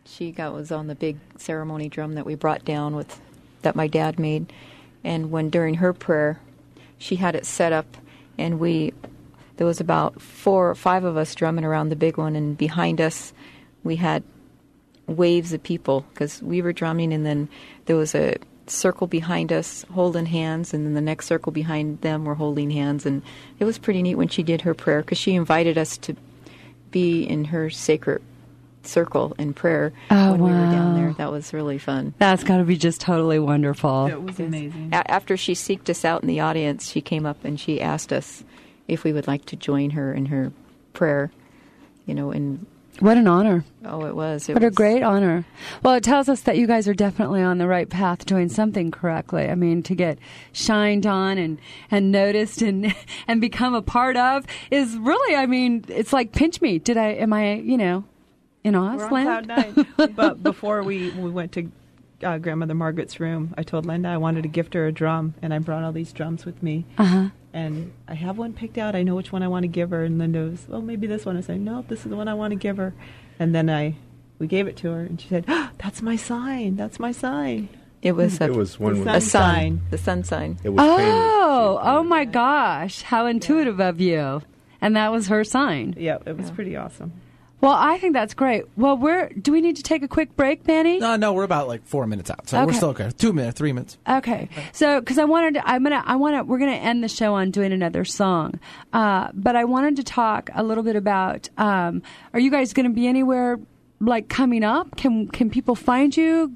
She got was on the big ceremony drum that we brought down with that my dad made, and when during her prayer, she had it set up, and we there was about four or five of us drumming around the big one, and behind us we had waves of people because we were drumming, and then there was a circle behind us holding hands, and then the next circle behind them were holding hands, and it was pretty neat when she did her prayer because she invited us to be in her sacred circle in prayer Oh, when we were down wow. there. That was really fun. That's got to be just totally wonderful. It was amazing. A- after she seeked us out in the audience, she came up and she asked us if we would like to join her in her prayer. You know, and What an honor. oh, it was. It What a great honor. Well, it tells us that you guys are definitely on the right path doing something correctly. I mean, to get shined on and, and noticed and and become a part of is really, I mean, it's like pinch me. Did I, am I, you know, in We're on cloud nine. but before we, we went to uh, grandmother Margaret's room, I told Linda I wanted to gift her a drum, and I brought all these drums with me. Uh-huh. And I have one picked out. I know which one I want to give her. And Linda was, well, maybe this one. I said, no, this is the one I want to give her. And then I, we gave it to her, and she said, "Ah, that's my sign. That's my sign. It was a, It was one The a sun sun, sign. the sun sign. It was. Oh, She oh my gosh. How intuitive of you. And that was her sign. Yeah, it was pretty awesome. Well, I think that's great. Well, we're, do we need to take a quick break, Manny? No, no, we're about like four minutes out, so we're still okay. Two minutes, three minutes. Okay, so because I wanted, to, I'm gonna, I want to, we're gonna end the show on doing another song, uh, but I wanted to talk a little bit about. Um, are you guys gonna be anywhere like coming up? Can can people find you?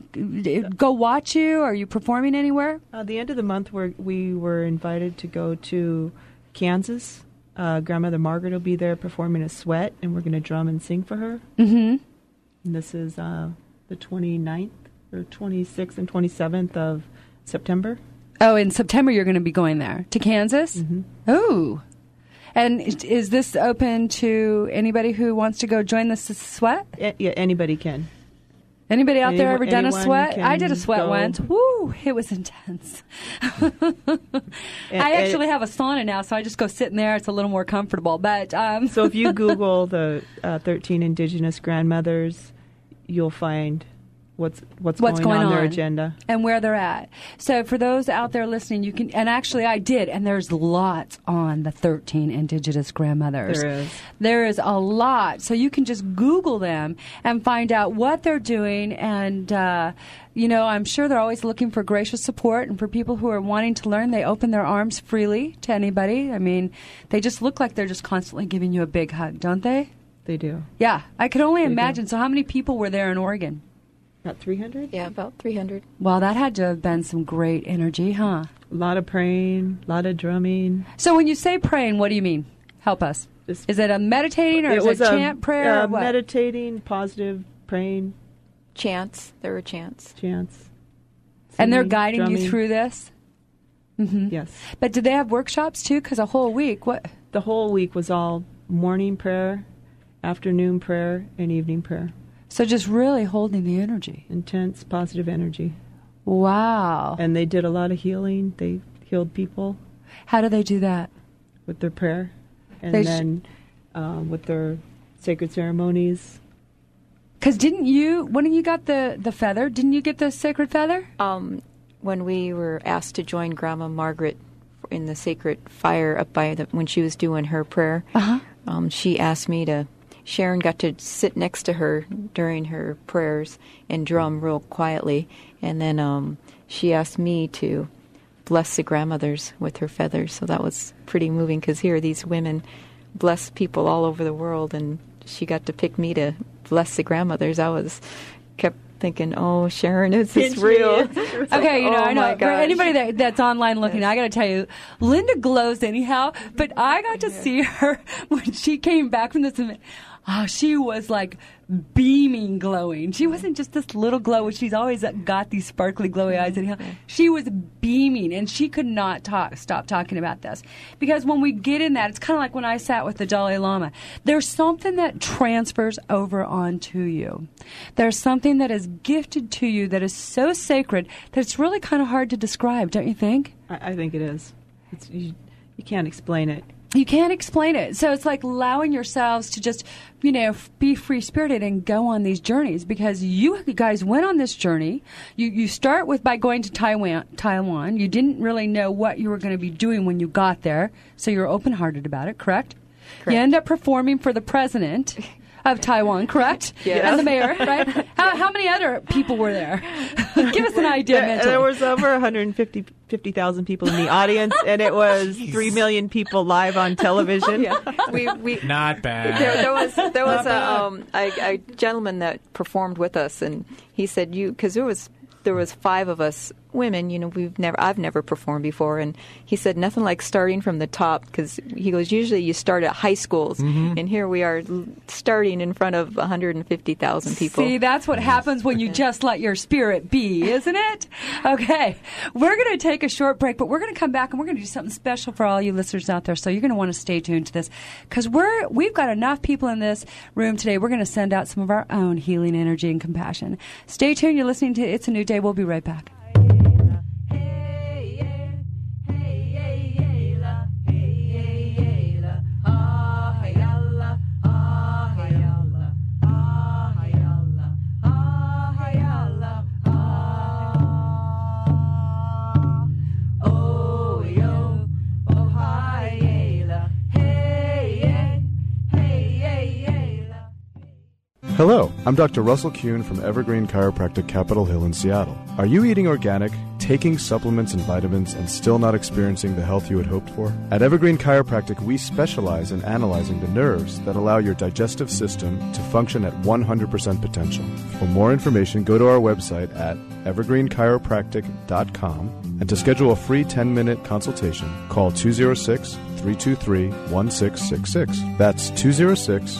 Go watch you? Are you performing anywhere? Uh, the end of the month, we're, we were invited to go to Kansas. Uh, Grandmother Margaret will be there performing a sweat, and we're going to drum and sing for her. Mm-hmm. And this is uh, the 29th or 26th and 27th of September. Oh, in September you're going to be going there to Kansas. Mhm. Oh, and is- is this open to anybody who wants to go join the sweat? Yeah, anybody can. Anybody out there ever done a sweat? I did a sweat go. once. Woo! It was intense. I actually have a sauna now, so I just go sit in there. It's a little more comfortable. But um, So if you Google the uh, 13 Indigenous grandmothers, you'll find what's what's, What's going, going on, their agenda. and where they're at. So for those out there listening, you can. And actually, I did. And there's lots on the 13 Indigenous grandmothers. There is. There is a lot. So you can just Google them and find out what they're doing. And, uh, you know, I'm sure they're always looking for gracious support. And for people who are wanting to learn, they open their arms freely to anybody. I mean, they just look like they're just constantly giving you a big hug, don't they? They do. Yeah, I could only They do. imagine. So, how many people were there in Oregon? About 300? Yeah, about 300. Well, that had to have been some great energy, huh? A lot of praying, a lot of drumming. So when you say praying, what do you mean? Help us. Is it a meditating or it is was it a, chant prayer? uh, or what? meditating, positive, praying, Chants. There were chants. chants. and they're singing, guiding you through this? Mm-hmm. Yes. But did they have workshops too? Because a whole week, what? The whole week was all morning prayer, afternoon prayer, and evening prayer. So just really holding the energy. Intense, positive energy. Wow. And they did a lot of healing. They healed people How do they do that? with their prayer, and They sh- then um, with their sacred ceremonies. Because didn't you, when you got the, the feather, didn't you get the sacred feather? Um, when we were asked to join Grandma Margaret in the sacred fire up by the when she was doing her prayer, Uh-huh. um, she asked me to. Sharon got to sit next to her during her prayers and drum real quietly, and then um, she asked me to bless the grandmothers with her feathers. So that was pretty moving because here these women bless people all over the world, and she got to pick me to bless the grandmothers. I was kept thinking, "Oh, Sharon, is this real?" It's Okay, like, you know, oh I know. For anybody that, that's online looking, I got to tell you, Linda glows anyhow. But I got to see her when she came back from this event. Oh, she was like beaming, glowing. She wasn't just this little glow. She's always got these sparkly, glowy eyes. Anyhow, mm-hmm. she was beaming, and she could not talk, stop talking about this because when we get in that, it's kind of like when I sat with the Dalai Lama. There's something that transfers over onto you. There's something that is gifted to you that is so sacred that it's really kind of hard to describe, don't you think? I, I think it is. It's, you, you can't explain it. You can't explain it. So it's like allowing yourselves to just, you know, f- be free spirited and go on these journeys because you guys went on this journey. You you start with by going to Taiwan. Taiwan. You didn't really know what you were going to be doing when you got there, so you're open hearted about it. Correct? You end up performing for the president. Of Taiwan, correct? Yes. And the mayor, right? How, how many other people were there? Give us an idea. There, mentally. there was over 150 50,000 people in the audience, and it was 3 million people live on television. yeah, we we Not bad. there, there was there was a, um, a, a gentleman that performed with us, and he said you because there was there was five of us women. You know, we've never I've never performed before, and he said nothing like starting from the top because he goes usually you start at high schools, mm-hmm. and here we are starting in front of 150,000 people. See, that's what happens when you just let your spirit be, isn't it? Okay. We're going to take a short break, but we're going to come back and we're going to do something special for all you listeners out there. So you're going to want to stay tuned to this because we're, we've got enough people in this room today. We're going to send out some of our own healing energy and compassion. Stay tuned. You're listening to It's a New Day. We'll be right back. I'm Dr. Russell Kuhn from Evergreen Chiropractic Capitol Hill in Seattle. Are you eating organic, taking supplements and vitamins, and still not experiencing the health you had hoped for? At Evergreen Chiropractic, we specialize in analyzing the nerves that allow your digestive system to function at 100% potential. For more information, go to our website at evergreenchiropractic.com and to schedule a free 10 minute consultation, call 206 323 1666. That's 206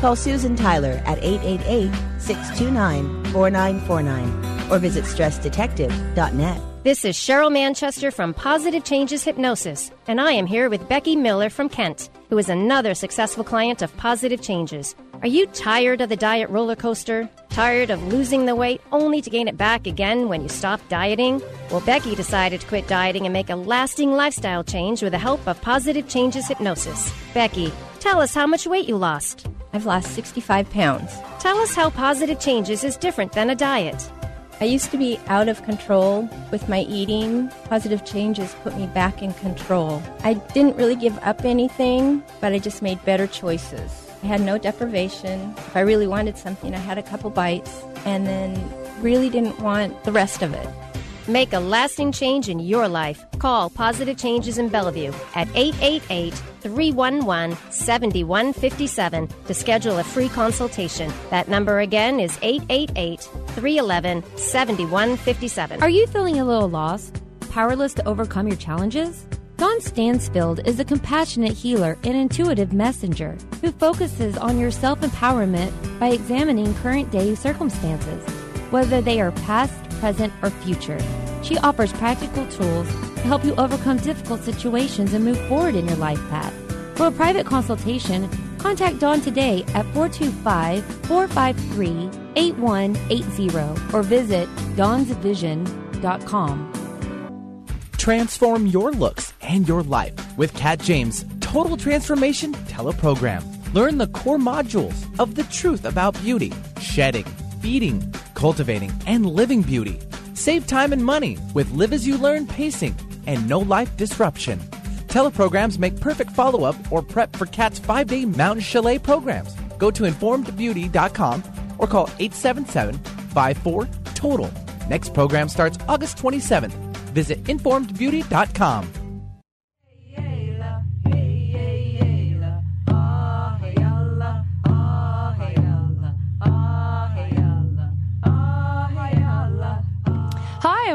Call Susan Tyler at 888 629 4949 or visit stressdetective.net. This is Cheryl Manchester from Positive Changes Hypnosis, and I am here with Becky Miller from Kent, who is another successful client of Positive Changes. Are you tired of the diet roller coaster? Tired of losing the weight only to gain it back again when you stop dieting? Well, Becky decided to quit dieting and make a lasting lifestyle change with the help of Positive Changes Hypnosis. Becky, tell us how much weight you lost. I've lost 65 pounds. Tell us how Positive Changes is different than a diet. I used to be out of control with my eating. Positive changes put me back in control. I didn't really give up anything, but I just made better choices. I had no deprivation. If I really wanted something, I had a couple bites and then really didn't want the rest of it. Make a lasting change in your life. Call Positive Changes in Bellevue at 888 311 7157 to schedule a free consultation. That number again is 888 311 7157. Are you feeling a little lost? Powerless to overcome your challenges? Dawn Stansfield is a compassionate healer and intuitive messenger who focuses on your self empowerment by examining current day circumstances, whether they are past, present, or future. She offers practical tools to help you overcome difficult situations and move forward in your life path. For a private consultation, contact Dawn today at 425 453 8180 or visit dawnsvision.com. Transform your looks and your life with Kat James Total Transformation Teleprogram. Learn the core modules of the truth about beauty, shedding, feeding, cultivating, and living beauty. Save time and money with Live As You Learn pacing and no life disruption. Teleprograms make perfect follow up or prep for Kat's five day mountain chalet programs. Go to informedbeauty.com or call 877 54 Total. Next program starts August 27th. Visit informedbeauty.com.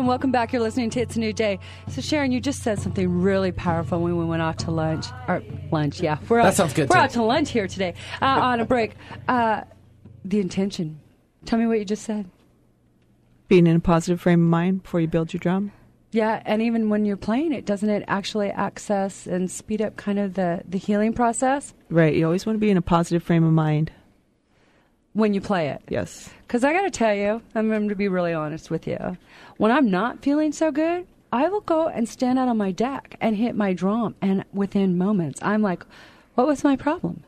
and welcome back. You're listening to It's a New Day. So, Sharon, you just said something really powerful when we went off to lunch. Or lunch, yeah. We're That out, sounds good, We're too. out to lunch here today uh, on a break. Uh, the intention. Tell me what you just said. Being in a positive frame of mind before you build your drum. Yeah, and even when you're playing it, doesn't it actually access and speed up kind of the, the healing process Right. You always want to be in a positive frame of mind. When you play it? Yes. Because I got to tell you, I'm going to be really honest with you. When I'm not feeling so good, I will go and stand out on my deck and hit my drum, and within moments, I'm like, "What was my problem?"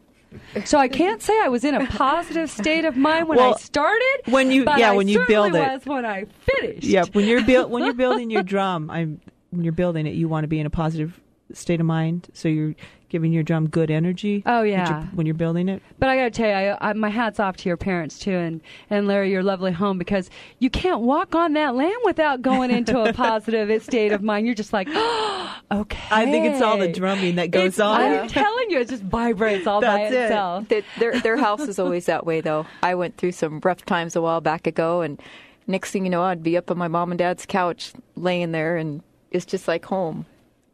So I can't say I was in a positive state of mind when I started. when you- yeah, I when you build it. was when I finished. Yeah. When you're build when you're building your drum, I'm when you're building it, you want to be in a positive state of mind. So you're giving your drum good energy. Oh, yeah. you're- When you're building it. But I got to tell you, I, I, my hat's off to your parents too, and and Larry, your lovely home, because you can't walk on that land without going into a positive state of mind. You're just like, okay. I think it's all the drumming that goes It's- on. I'm telling you, it just vibrates all by That's it. itself. Th- their their house is always that way though. I went through some rough times a while back ago, and next thing you know, I'd be up on my mom and dad's couch, laying there, and it's just like home.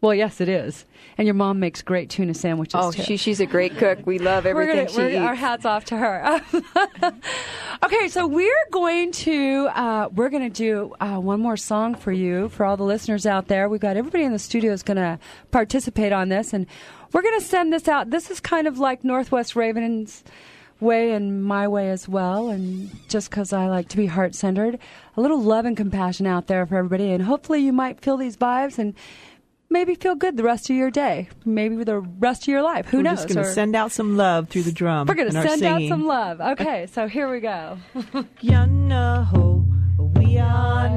Well, yes, it is. And your mom makes great tuna sandwiches. Oh, too. she she's a great cook. We love everything gonna- we're- she Our hats off to her. okay, so we're going to uh, we're going to do uh, one more song for you for all the listeners out there. We've got everybody in the studio is going to participate on this, and we're going to send this out. This is kind of like Northwest Ravens way and my way as well and just because i like to be heart-centered a little love and compassion out there for everybody and hopefully you might feel these vibes and maybe feel good the rest of your day maybe the rest of your life who we're knows just going to send out some love through the drum. we're going to send out some love. Okay, so here we go. Yana ho, we are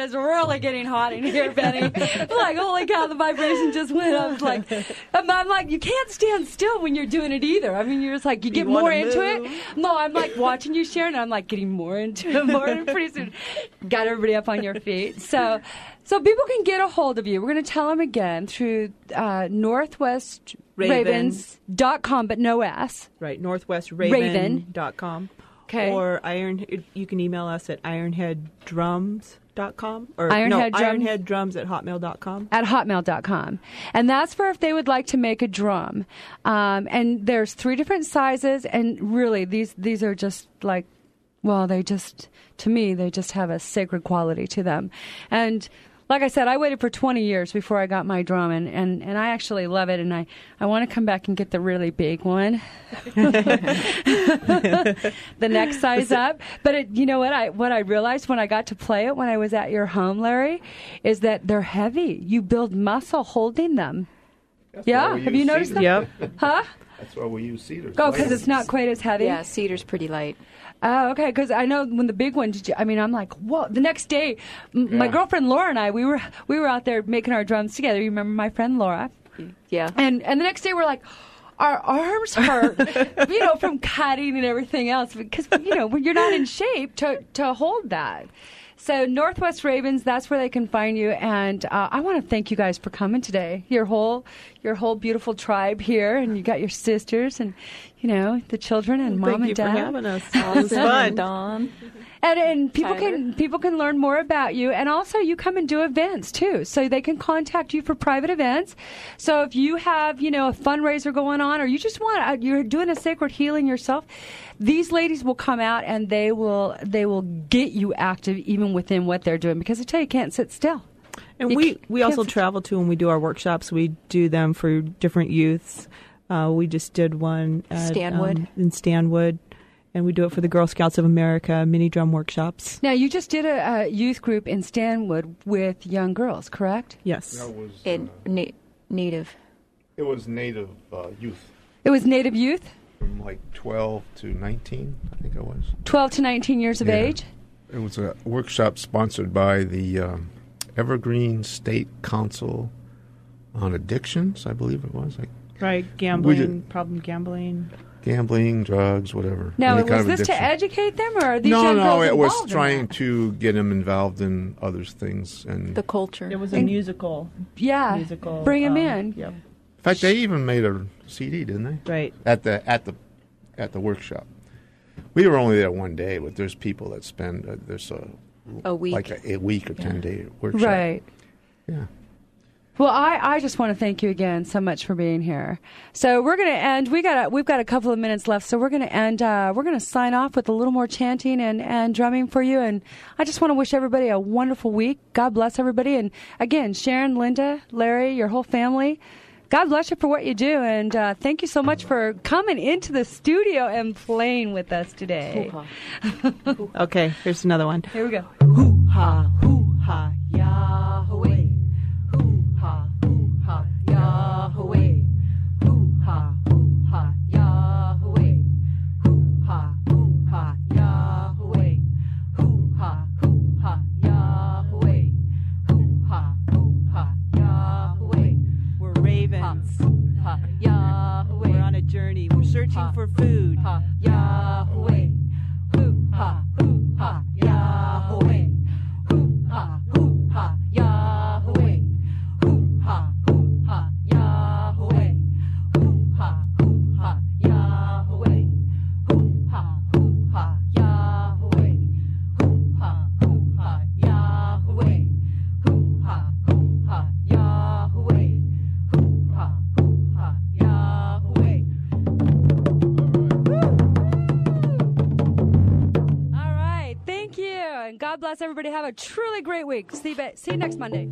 is really getting hot in here, Benny. like, holy cow, the vibration just went up. Like, I'm, I'm like, you can't stand still when you're doing it either. I mean, you're just like, you get wanna more into move. it. No, I'm like watching you, Sharon, and I'm like getting more into it, more, and pretty soon got everybody up on your feet. So, so people can get a hold of you. We're going to tell them again through uh, Northwest Raven. Ravens.com, but no S. Right, northwestraven.com. Okay. Or iron you can email us at ironheaddrums.com or Ironhead no, Drums? ironheaddrums at hotmail.com. at hotmail.com. And that's for if they would like to make a drum. Um, and there's three different sizes, and really, these, these are just like, well, they just, to me, they just have a sacred quality to them. And like I said, I waited for 20 years before I got my drum, and, and, and I actually love it, and I, I want to come back and get the really big one. the next size up. But it, you know what I what I realized when I got to play it when I was at your home, Larry, is that they're heavy. You build muscle holding them. yeah, have you noticed cedar. that? Huh? That's why we use cedar. Oh, because it's not quite as heavy. Yeah, cedar's pretty light. Oh, okay. Because I know when the big one, I mean, I'm like, whoa. The next day, m my girlfriend Laura and I, we were we were out there making our drums together. You remember my friend Laura? Yeah. And and the next day we're like. Our arms hurt, you know, from cutting and everything else because you know when you're not in shape to to hold that. So Northwest Ravens, that's where they can find you. And uh, I want to thank you guys for coming today. Your whole your whole beautiful tribe here, and you got your sisters and you know the children and Thank mom you and for dad. having us. It was fun. Dawn. And, and people can people can learn more about you, and also you come and do events too, so they can contact you for private events. So if you have you know a fundraiser going on, or you just want uh, you're doing a sacred healing yourself, these ladies will come out and they will they will get you active even within what they're doing because I tell you, you can't sit still. And You we, ca- we also travel too when we do our workshops. We do them for different youths. Uh, we just did one at, Stanwood. um, in Stanwood, and we do it for the Girl Scouts of America mini drum workshops. Now you just did a, a youth group in Stanwood with young girls, correct? Yes. That was, And na- native. it was native uh, youth It was Native youth, from like 12 to 19, I think it was. twelve to nineteen years of Yeah. age. It was a workshop sponsored by the um, Evergreen State Council on Addictions, I believe it was, like Right, gambling, did- problem gambling. Gambling, drugs, whatever. Now, any was kind of this to educate them, or are these no, young no, girls it was trying that? to get them involved in other things. And The culture. It was a And- musical. Yeah, musical. bring 'em um, in. Yep. in fact, they even made a CD, didn't they? Right. At the at the at the workshop. We were only there one day, but there's people that spend uh, there's a A week. like a, a week or ten day workshop. Right. Yeah. Well, I, I just want to thank you again so much for being here. So we're going to end. We got a, we've got a couple of minutes left, so we're going to end. Uh, we're going to sign off with a little more chanting and, and drumming for you. And I just want to wish everybody a wonderful week. God bless everybody. And again, Sharon, Linda, Larry, your whole family. God bless you for what you do, and uh, thank you so much for coming into the studio and playing with us today. Okay, here's another one. Here we go. Hoo ha, hoo ha, Yahweh. Journey. We're searching for food. Yahweh. Everybody. Have a truly great week. See you, see you next Monday.